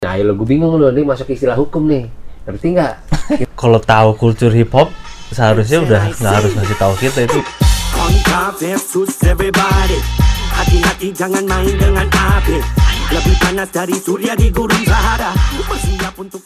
Nah, ayo lo gue bingung lo nih masuk istilah hukum nih. Ngerti nggak? Kalau tahu kultur hip hop seharusnya udah nggak harus ngasih tahu kita itu. Hati-hati jangan main dengan api Lebih panas dari surya di gurun Sahara Bersiap untuk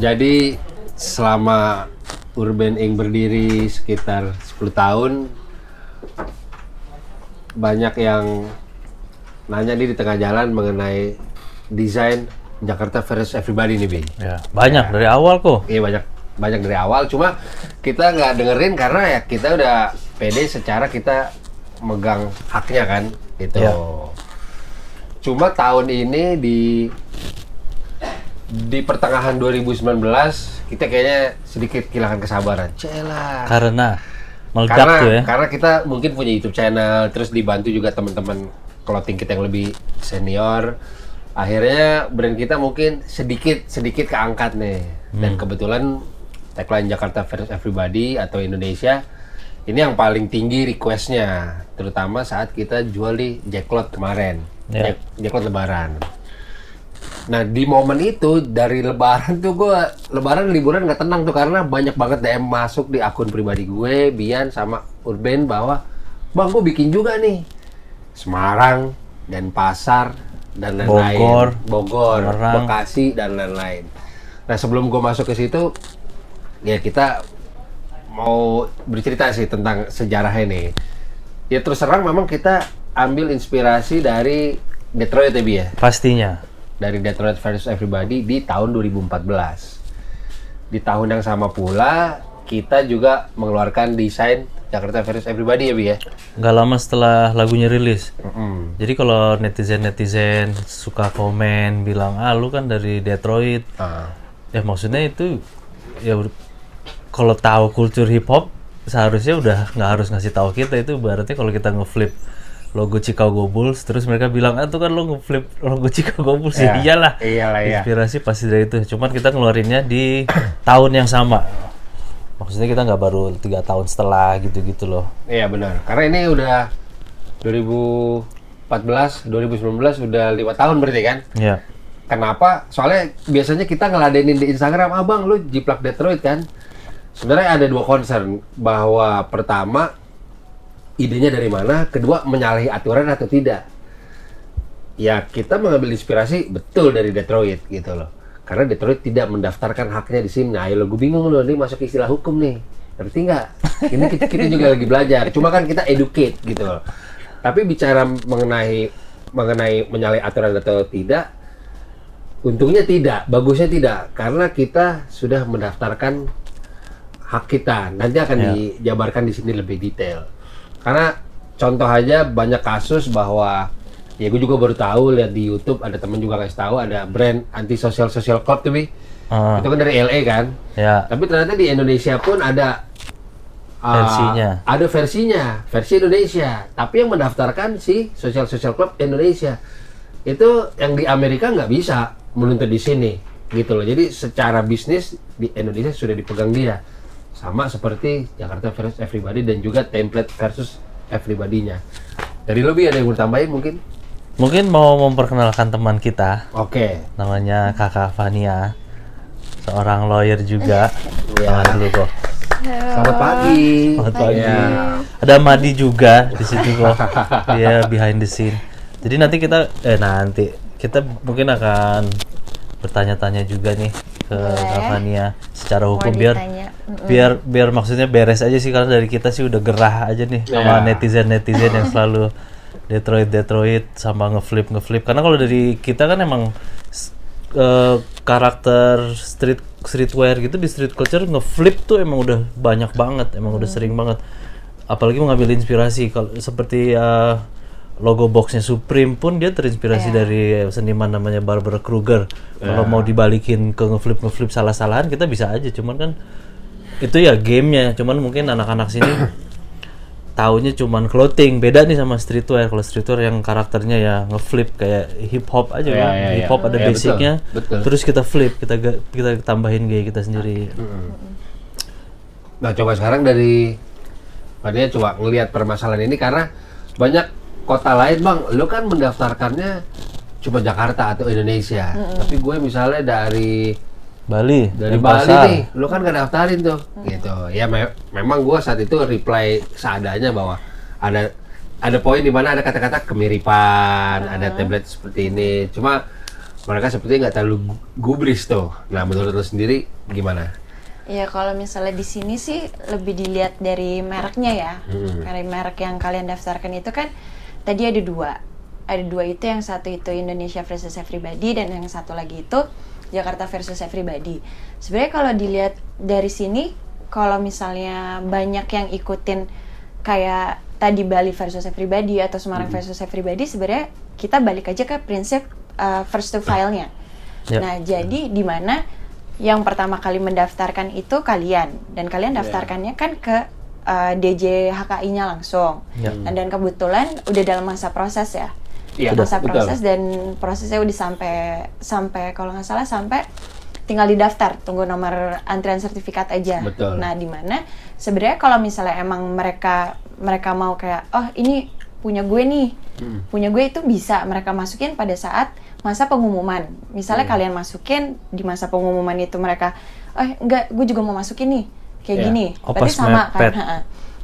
Jadi selama Urban Ink berdiri sekitar 10 tahun banyak yang nanya nih di tengah jalan mengenai desain Jakarta versus Everybody nih, Bi. Ya, banyak dari awal kok. Iya banyak banyak dari awal, cuma kita nggak dengerin karena ya kita udah pede secara kita megang haknya kan, gitu. Iya. Cuma tahun ini di di pertengahan 2019 kita kayaknya sedikit kehilangan kesabaran. Celah. Karena meledak Karena tuh ya. karena kita mungkin punya YouTube channel, terus dibantu juga teman-teman clothing kita yang lebih senior. Akhirnya brand kita mungkin sedikit sedikit keangkat nih. Dan kebetulan tagline Jakarta versus Everybody atau Indonesia ini yang paling tinggi requestnya, terutama saat kita jual di Jacklot kemarin. Jack, Jacklot Lebaran. Nah di momen itu dari Lebaran tuh gue Lebaran liburan nggak tenang tuh karena banyak banget DM masuk di akun pribadi gue, Bian sama Urban bahwa bang gue bikin juga nih Semarang dan Pasar dan lain-lain, Bogor, Bogor, Tangerang. Bekasi dan lain-lain. Nah sebelum gue masuk ke situ ya kita mau bercerita sih tentang sejarah ini. Ya terus terang memang kita ambil inspirasi dari Detroit ya Bi ya Pastinya. Dari Detroit versus Everybody di tahun 2014. Di tahun yang sama pula kita juga mengeluarkan desain Jakarta versus Everybody ya Bi ya. Nggak lama setelah lagunya rilis. Mm-mm. Jadi kalau netizen-netizen suka komen bilang, ah lu kan dari Detroit. Ah. Ya maksudnya itu ya kalau tahu kultur hip hop seharusnya udah nggak harus ngasih tahu kita itu berarti kalau kita ngeflip logo Chicago Bulls terus mereka bilang ah tuh kan lo ngeflip logo Chicago Bulls ya, Ya, iyalah iyalah, iya. inspirasi pasti dari itu cuman kita ngeluarinnya di tahun yang sama maksudnya kita nggak baru tiga tahun setelah gitu-gitu loh Iya benar. Karena ini udah 2014, 2019 udah lima tahun berarti kan? ya Kenapa? Soalnya biasanya kita ngeladenin di Instagram, abang lu jiplak Detroit kan? Sebenarnya ada dua concern bahwa pertama idenya dari mana, kedua menyalahi aturan atau tidak. Ya kita mengambil inspirasi betul dari Detroit gitu loh. Karena Detroit tidak mendaftarkan haknya di sini. Nah, ayo lo gue bingung loh, ini masuk istilah hukum nih. Ngerti nggak? Ini kita, kita juga lagi belajar. Cuma kan kita educate gitu loh. Tapi bicara mengenai mengenai menyalahi aturan atau tidak, Untungnya tidak, bagusnya tidak, karena kita sudah mendaftarkan hak kita. Nanti akan Ya. dijabarkan di sini lebih detail. Karena contoh aja banyak kasus bahwa ya gue juga baru tahu lihat di YouTube ada temen juga kasih tahu ada brand anti social social club tuh. Ah, Itu kan dari LA kan. ya Tapi ternyata di Indonesia pun ada uh, Versinya. Ada versinya, versi Indonesia. Tapi yang mendaftarkan si Social Social Club Indonesia. Itu yang di Amerika nggak bisa menuntut di sini, gitu loh. Jadi secara bisnis di Indonesia sudah dipegang dia. Sama seperti Jakarta versus Everybody dan juga template versus Everybody-nya. Dari lebih ada yang mau tambahin mungkin? mungkin mau memperkenalkan teman kita Oke. namanya kakak Fania seorang lawyer juga Iya. Kenalan dulu kok Selamat pagi. Selamat pagi. Ya. Ada Madi juga di situ kok. Dia behind the scene. Jadi nanti kita eh nanti kita mungkin akan bertanya-tanya juga nih ke Kak Fania secara hukum biar Mm-mm. biar biar maksudnya beres aja sih karena dari kita sih udah gerah aja nih sama Ya. netizen-netizen yang selalu Detroit Detroit sama ngeflip ngeflip. Karena kalau dari kita kan emang eh, karakter street streetwear gitu di street culture ngeflip tuh emang udah banyak banget emang udah sering banget. Apalagi mengambil inspirasi. Kalau seperti eh, logo boxnya Supreme pun dia terinspirasi dari seniman namanya Barbara Kruger kalau mau dibalikin ke ngeflip ngeflip salah-salahan kita bisa aja. Cuman kan itu ya gamenya cuman mungkin anak-anak sini taunya cuman clothing. Beda nih sama streetwear. Kalau streetwear yang karakternya ya ngeflip kayak hip hop aja Ya, kan. ya, hip ya. hop ada Ya, betul, basicnya. betul. terus kita flip kita kita tambahin gaya kita sendiri. Nah coba sekarang dari Makanya coba ngelihat permasalahan ini karena banyak kota lain bang, lu kan mendaftarkannya cuma Jakarta atau Indonesia. Tapi gue misalnya dari Bali dari Denpasar. Bali nih, lu kan gak daftarin tuh, gitu. Ya me- memang gue saat itu reply seadanya bahwa ada ada poin di mana ada kata-kata kemiripan, ada tablet seperti ini. Cuma mereka seperti nggak terlalu gu- gubris tuh. Nah menurut lu sendiri gimana? Ya kalau misalnya di sini sih lebih dilihat dari mereknya ya. Hmm. Dari merek yang kalian daftarkan itu kan tadi ada dua. Ada dua itu yang satu itu Indonesia versus Everybody dan yang satu lagi itu Jakarta versus Everybody. Sebenarnya kalau dilihat dari sini kalau misalnya banyak yang ikutin kayak tadi Bali versus Everybody atau Semarang versus Everybody sebenarnya kita balik aja ke prinsip uh, first to file-nya. Ya. Nah, jadi di mana yang pertama kali mendaftarkan itu kalian dan kalian daftarkannya kan ke uh, DJ HKI-nya langsung. Ya. Dan, dan kebetulan udah dalam masa proses ya. Iya, masa betul. proses dan prosesnya udah sampai sampai kalau nggak salah sampai tinggal didaftar, tunggu nomor antrian sertifikat aja. Betul. Nah, di mana sebenarnya kalau misalnya emang mereka mereka mau kayak oh ini punya gue nih. Hmm. Punya gue itu bisa mereka masukin pada saat masa pengumuman. Misalnya Hmm. kalian masukin di masa pengumuman itu mereka eh enggak gue juga mau masukin nih. Kayak Ya. gini. Oh, Berarti sama mepet. kan?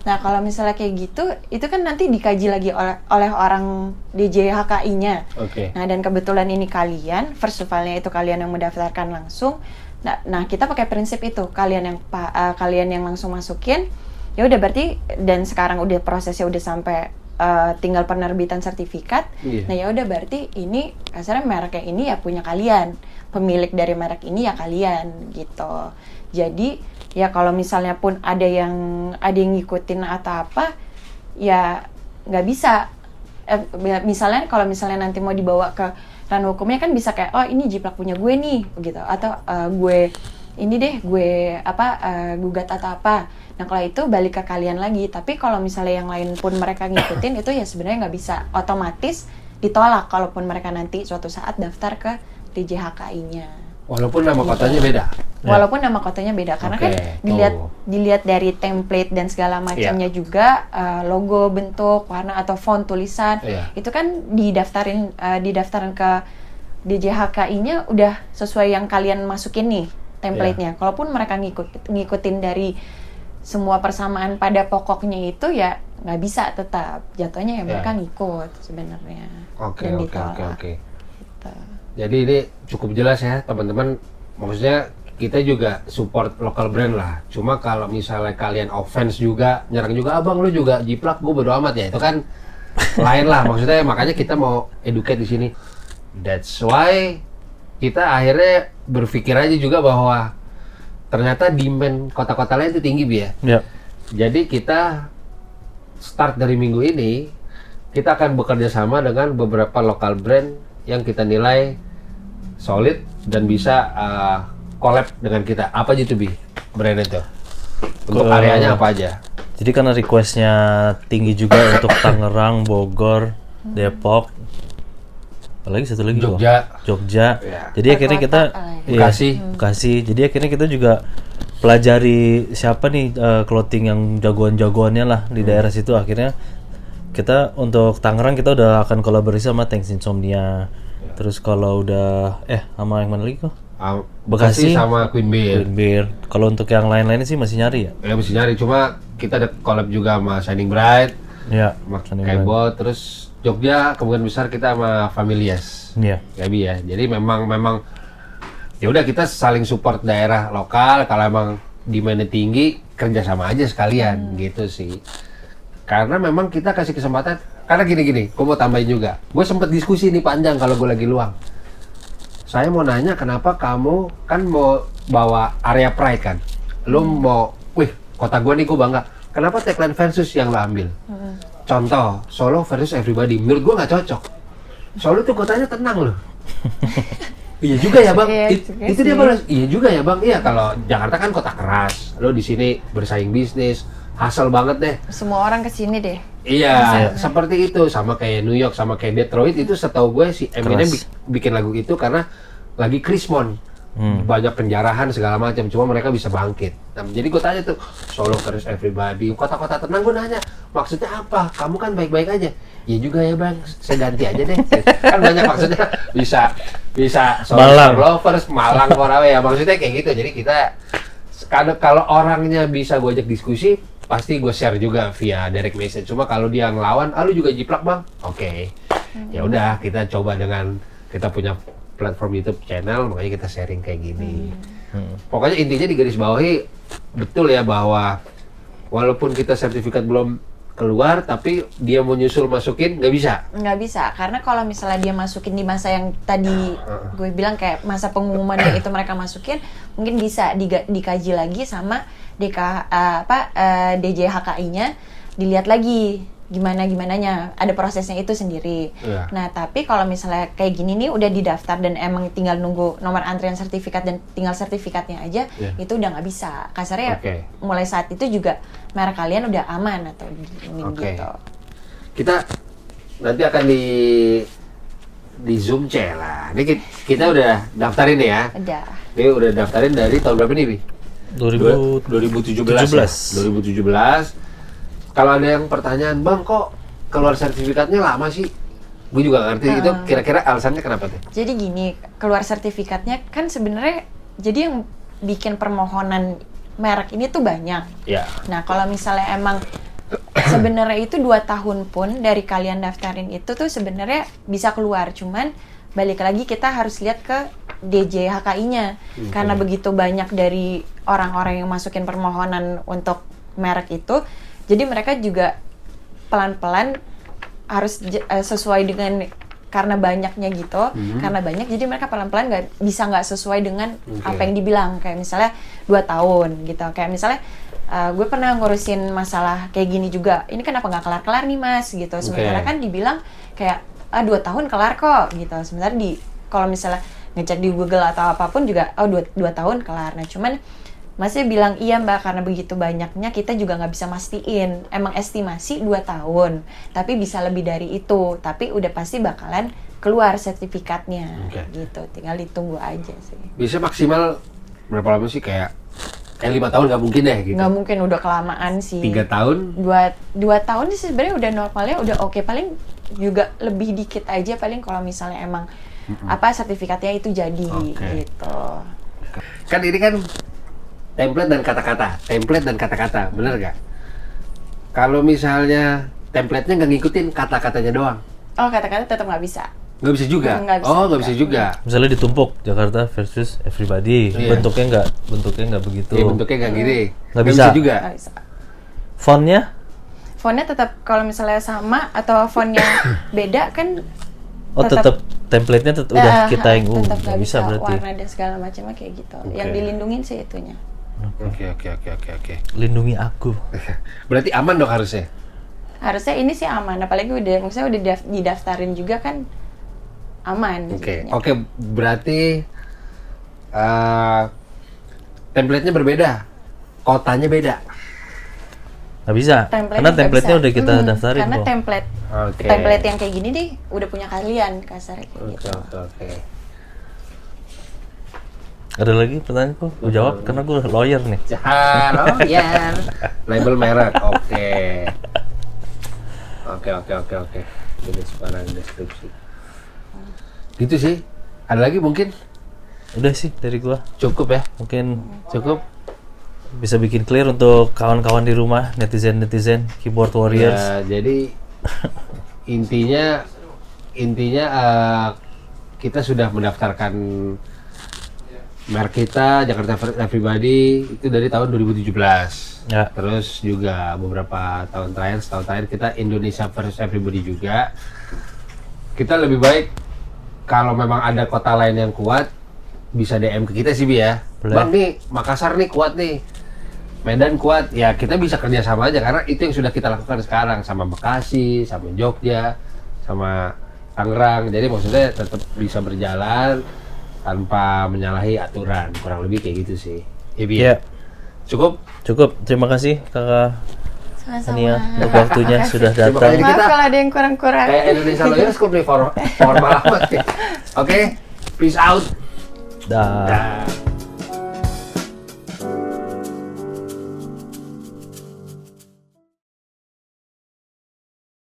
Nah, kalau misalnya kayak gitu, itu kan nanti dikaji lagi oleh oleh orang DJ HKI-nya. Oke. Nah, dan kebetulan ini kalian, first of all-nya itu kalian yang mendaftarkan langsung. Nah, nah kita pakai prinsip itu, kalian yang pa- eh, kalian yang langsung masukin. Ya udah berarti dan sekarang udah prosesnya udah sampai eh, tinggal penerbitan sertifikat. Iya. Nah, ya udah berarti ini kasarnya mereknya ini ya punya kalian. Pemilik dari merek ini ya kalian gitu. Jadi, ya kalau misalnya pun ada yang ada yang ngikutin atau apa, ya nggak bisa. Eh, ya, misalnya kalau misalnya nanti mau dibawa ke ranah hukumnya kan bisa kayak oh ini jiplak punya gue nih gitu. Atau eh, gue ini deh gue apa eh, gugat atau apa. Nah kalau itu balik ke kalian lagi. Tapi kalau misalnya yang lain pun mereka ngikutin itu ya sebenarnya nggak bisa. Otomatis ditolak kalaupun mereka nanti suatu saat daftar ke DJHKI-nya Walaupun nama kotanya beda. walaupun nama kotanya beda karena kan Oke, dilihat dilihat dari template dan segala macamnya juga eh, logo bentuk warna atau font tulisan Iya. itu kan didaftarin eh, didaftarin ke DJHKI-nya udah sesuai yang kalian masukin nih template-nya Iya. kalaupun mereka ngikut ngikutin dari semua persamaan pada pokoknya itu ya nggak bisa tetap jatuhnya ya mereka Iya. ngikut sebenarnya Oke, dan oke, ditolak oke, oke. Jadi ini cukup jelas ya teman-teman. Maksudnya kita juga support lokal brand lah. Cuma kalau misalnya kalian offense juga, nyerang juga abang lu juga jiplak, gue bodo amat ya. Itu kan lain lah. Maksudnya makanya kita mau educate di sini. That's why kita akhirnya berpikir aja juga bahwa ternyata demand kota-kota lain itu tinggi bi ya. Ya. Jadi kita start dari minggu ini kita akan bekerja sama dengan beberapa lokal brand yang kita nilai solid dan bisa uh, collab dengan kita. Apa aja tuh bi brand itu? Untuk Ke- areanya apa aja? Jadi karena requestnya tinggi juga untuk Tangerang, Bogor, Depok, apalagi satu lagi? Jogja. Jogja. Ya. Jadi akhirnya kita Kota, iya, Bekasi. Bekasi. Jadi akhirnya kita juga pelajari siapa nih eh, clothing yang jagoan-jagoannya lah di daerah situ. Akhirnya kita untuk Tangerang kita udah akan kolaborasi sama Thanks Insomnia. Terus kalau udah eh sama yang mana lagi kok? Bekasi. Bekasi sama Queen Beer. Green Beer. Kalau untuk yang lain-lainnya sih masih nyari ya. Ya mesti nyari. Cuma kita ada collab juga sama Shining Bright, Ya. sama terus Jogja kemungkinan besar kita sama Familias. Iya. Gabi ya. Jadi memang memang ya udah kita saling support daerah lokal. Kalau emang demandnya tinggi, kerja sama aja sekalian gitu sih. Karena memang kita kasih kesempatan. Karena gini-gini, gue mau tambahin juga. Gue sempet diskusi nih panjang kalau gue lagi luang. Saya mau nanya kenapa kamu kan mau bawa area pride kan? Lu mau, wih kota gue nih gue bangga. Kenapa tagline versus yang lo ambil? Contoh, Solo versus everybody. Menurut gue nggak cocok. Solo tuh kotanya tenang loh. iya juga ya bang. Iya It- itu dia balas. Iya juga ya bang. Iya kalau Jakarta kan kota keras. Lo di sini bersaing bisnis, hasil banget deh. semua orang ke sini deh. Iya, seperti itu. Sama kayak New York sama kayak Detroit itu setahu gue si Eminem Keras. bi- bikin lagu itu karena lagi Krismon. Hmm. banyak penjarahan segala macam. Cuma mereka bisa bangkit. Nah, jadi gue tanya tuh solo terus everybody. Kota-kota tenang gue nanya maksudnya apa? Kamu kan baik-baik aja. Ya juga ya bang. Saya ganti aja deh. Kan banyak maksudnya. Bisa bisa solo Malang. lovers Malang Korawe ya. Maksudnya kayak gitu. Jadi kita kalau kalau orangnya bisa gue ajak diskusi pasti gue share juga via direct message. Cuma kalau dia ngelawan ah lu juga jiplak bang. Oke. Ya udah kita coba dengan kita punya platform YouTube channel makanya kita sharing kayak gini. Hmm. pokoknya intinya di garis bawahi betul ya bahwa walaupun kita sertifikat belum keluar tapi dia mau nyusul masukin nggak bisa? Nggak bisa karena kalau misalnya dia masukin di masa yang tadi gue bilang kayak masa pengumumannya itu mereka masukin mungkin bisa diga- dikaji lagi sama DK eh, apa eh, DJHKI-nya dilihat lagi gimana gimananya ada prosesnya itu sendiri. Iya. Nah tapi kalau misalnya kayak gini nih udah didaftar dan emang tinggal nunggu nomor antrian sertifikat dan tinggal sertifikatnya aja Iya. itu udah nggak bisa. Kasarnya Oke. mulai saat itu juga merek kalian udah aman atau Oke. gitu. kita nanti akan di di zoom C lah ini ki- kita udah daftarin ya Udah. ini udah daftarin dari tahun berapa nih Bi? 2000 2017 ya? 2017 kalau ada yang pertanyaan bang kok keluar sertifikatnya lama sih? Gue juga ngerti. Itu kira-kira alasannya kenapa tuh? Jadi gini, keluar sertifikatnya kan sebenarnya jadi yang bikin permohonan merek ini tuh banyak. ya Nah, kalau misalnya emang sebenarnya itu dua tahun pun dari kalian daftarin itu tuh sebenarnya bisa keluar, cuman balik lagi kita harus lihat ke DJHKI-nya karena begitu banyak dari orang-orang yang masukin permohonan untuk merek itu, jadi mereka juga pelan-pelan harus eh, sesuai dengan karena banyaknya gitu, karena banyak jadi mereka pelan-pelan nggak bisa nggak sesuai dengan Oke. apa yang dibilang. Kayak misalnya dua tahun gitu, kayak misalnya eh, gue pernah ngurusin masalah kayak gini juga, ini kenapa nggak kelar-kelar nih mas? Gitu, sementara Oke. kan dibilang kayak ah dua tahun kelar kok. Gitu, sementara di kalau misalnya ngecek di Google atau apa pun juga oh dua, dua tahun kelar, nah cuman masih bilang iya mbak karena begitu banyaknya kita juga nggak bisa mastiin. Emang estimasi 2 tahun tapi bisa lebih dari itu. Tapi udah pasti bakalan keluar sertifikatnya. Oke. gitu tinggal ditunggu aja sih. Bisa maksimal berapa lama sih? Kayak kayak lima tahun nggak mungkin deh gitu. Nggak mungkin udah kelamaan sih. Tiga tahun? Dua dua tahun sih sebenarnya udah normalnya udah oke. Paling juga lebih dikit aja paling kalau misalnya emang apa sertifikatnya itu jadi Oke. gitu. Kan ini kan template dan kata-kata. Template dan kata-kata bener gak kalau misalnya template-nya nggak ngikutin kata-katanya doang. Oh kata-kata tetap nggak bisa? Nggak bisa juga? Nggak bisa oh nggak bisa juga. Misalnya ditumpuk Jakarta versus everybody. Iya. bentuknya nggak bentuknya nggak begitu. Iya, bentuknya nggak gini. Nggak bisa. juga. Nggak bisa. Fontnya? Fontnya tetap kalau misalnya sama atau fontnya beda kan oh tetap template-nya tetap udah Eh, kita yang uh tetap nggak nggak bisa berarti. warna dan segala macamnya kayak gitu. Oke. yang dilindungin sih itunya oke oke oke oke oke. Lindungi aku. Berarti aman dong harusnya? Harusnya ini sih aman apalagi udah maksudnya udah daf- didaftarin juga kan aman. Oke jadinya. oke berarti eh template-nya berbeda kotanya beda. Nggak bisa Template-nya karena template-nya udah kita Hmm, daftarin karena kok. template oke. template yang kayak gini deh udah punya kalian kasarnya kayak oke gitu. oke oke ada lagi pertanyaan kok gue jawab karena gue lawyer nih oh iya. Label merek, oke. Oke, oke, oke, oke. Jenis barang deskripsi. Gitu sih. Ada lagi mungkin? udah sih dari gua Cukup ya? mungkin Cukup? bisa bikin clear untuk kawan-kawan di rumah netizen netizen keyboard warriors Ya, jadi intinya intinya eh, kita sudah mendaftarkan merek kita Jakarta Everybody itu dari tahun 2017. ya Terus juga beberapa tahun terakhir, setahun terakhir kita Indonesia versus Everybody juga. Kita lebih baik kalau memang ada kota lain yang kuat, bisa DM ke kita sih Bi ya. Boleh. Bang nih, Makassar nih kuat nih. Medan kuat, ya kita bisa kerja sama aja karena itu yang sudah kita lakukan sekarang sama Bekasi, sama Jogja, sama Tangerang. Jadi maksudnya tetap bisa berjalan tanpa menyalahi aturan, kurang lebih kayak gitu sih. Ya, Bi? ya Cukup? cukup terima kasih kakak sama-sama Ania untuk waktunya sudah Terima datang kasih. maaf kita- kalau ada yang kurang-kurang Kayak Indonesia Lawyers Club nih for, formal amat nih. Oke, peace out. Dah. Dah.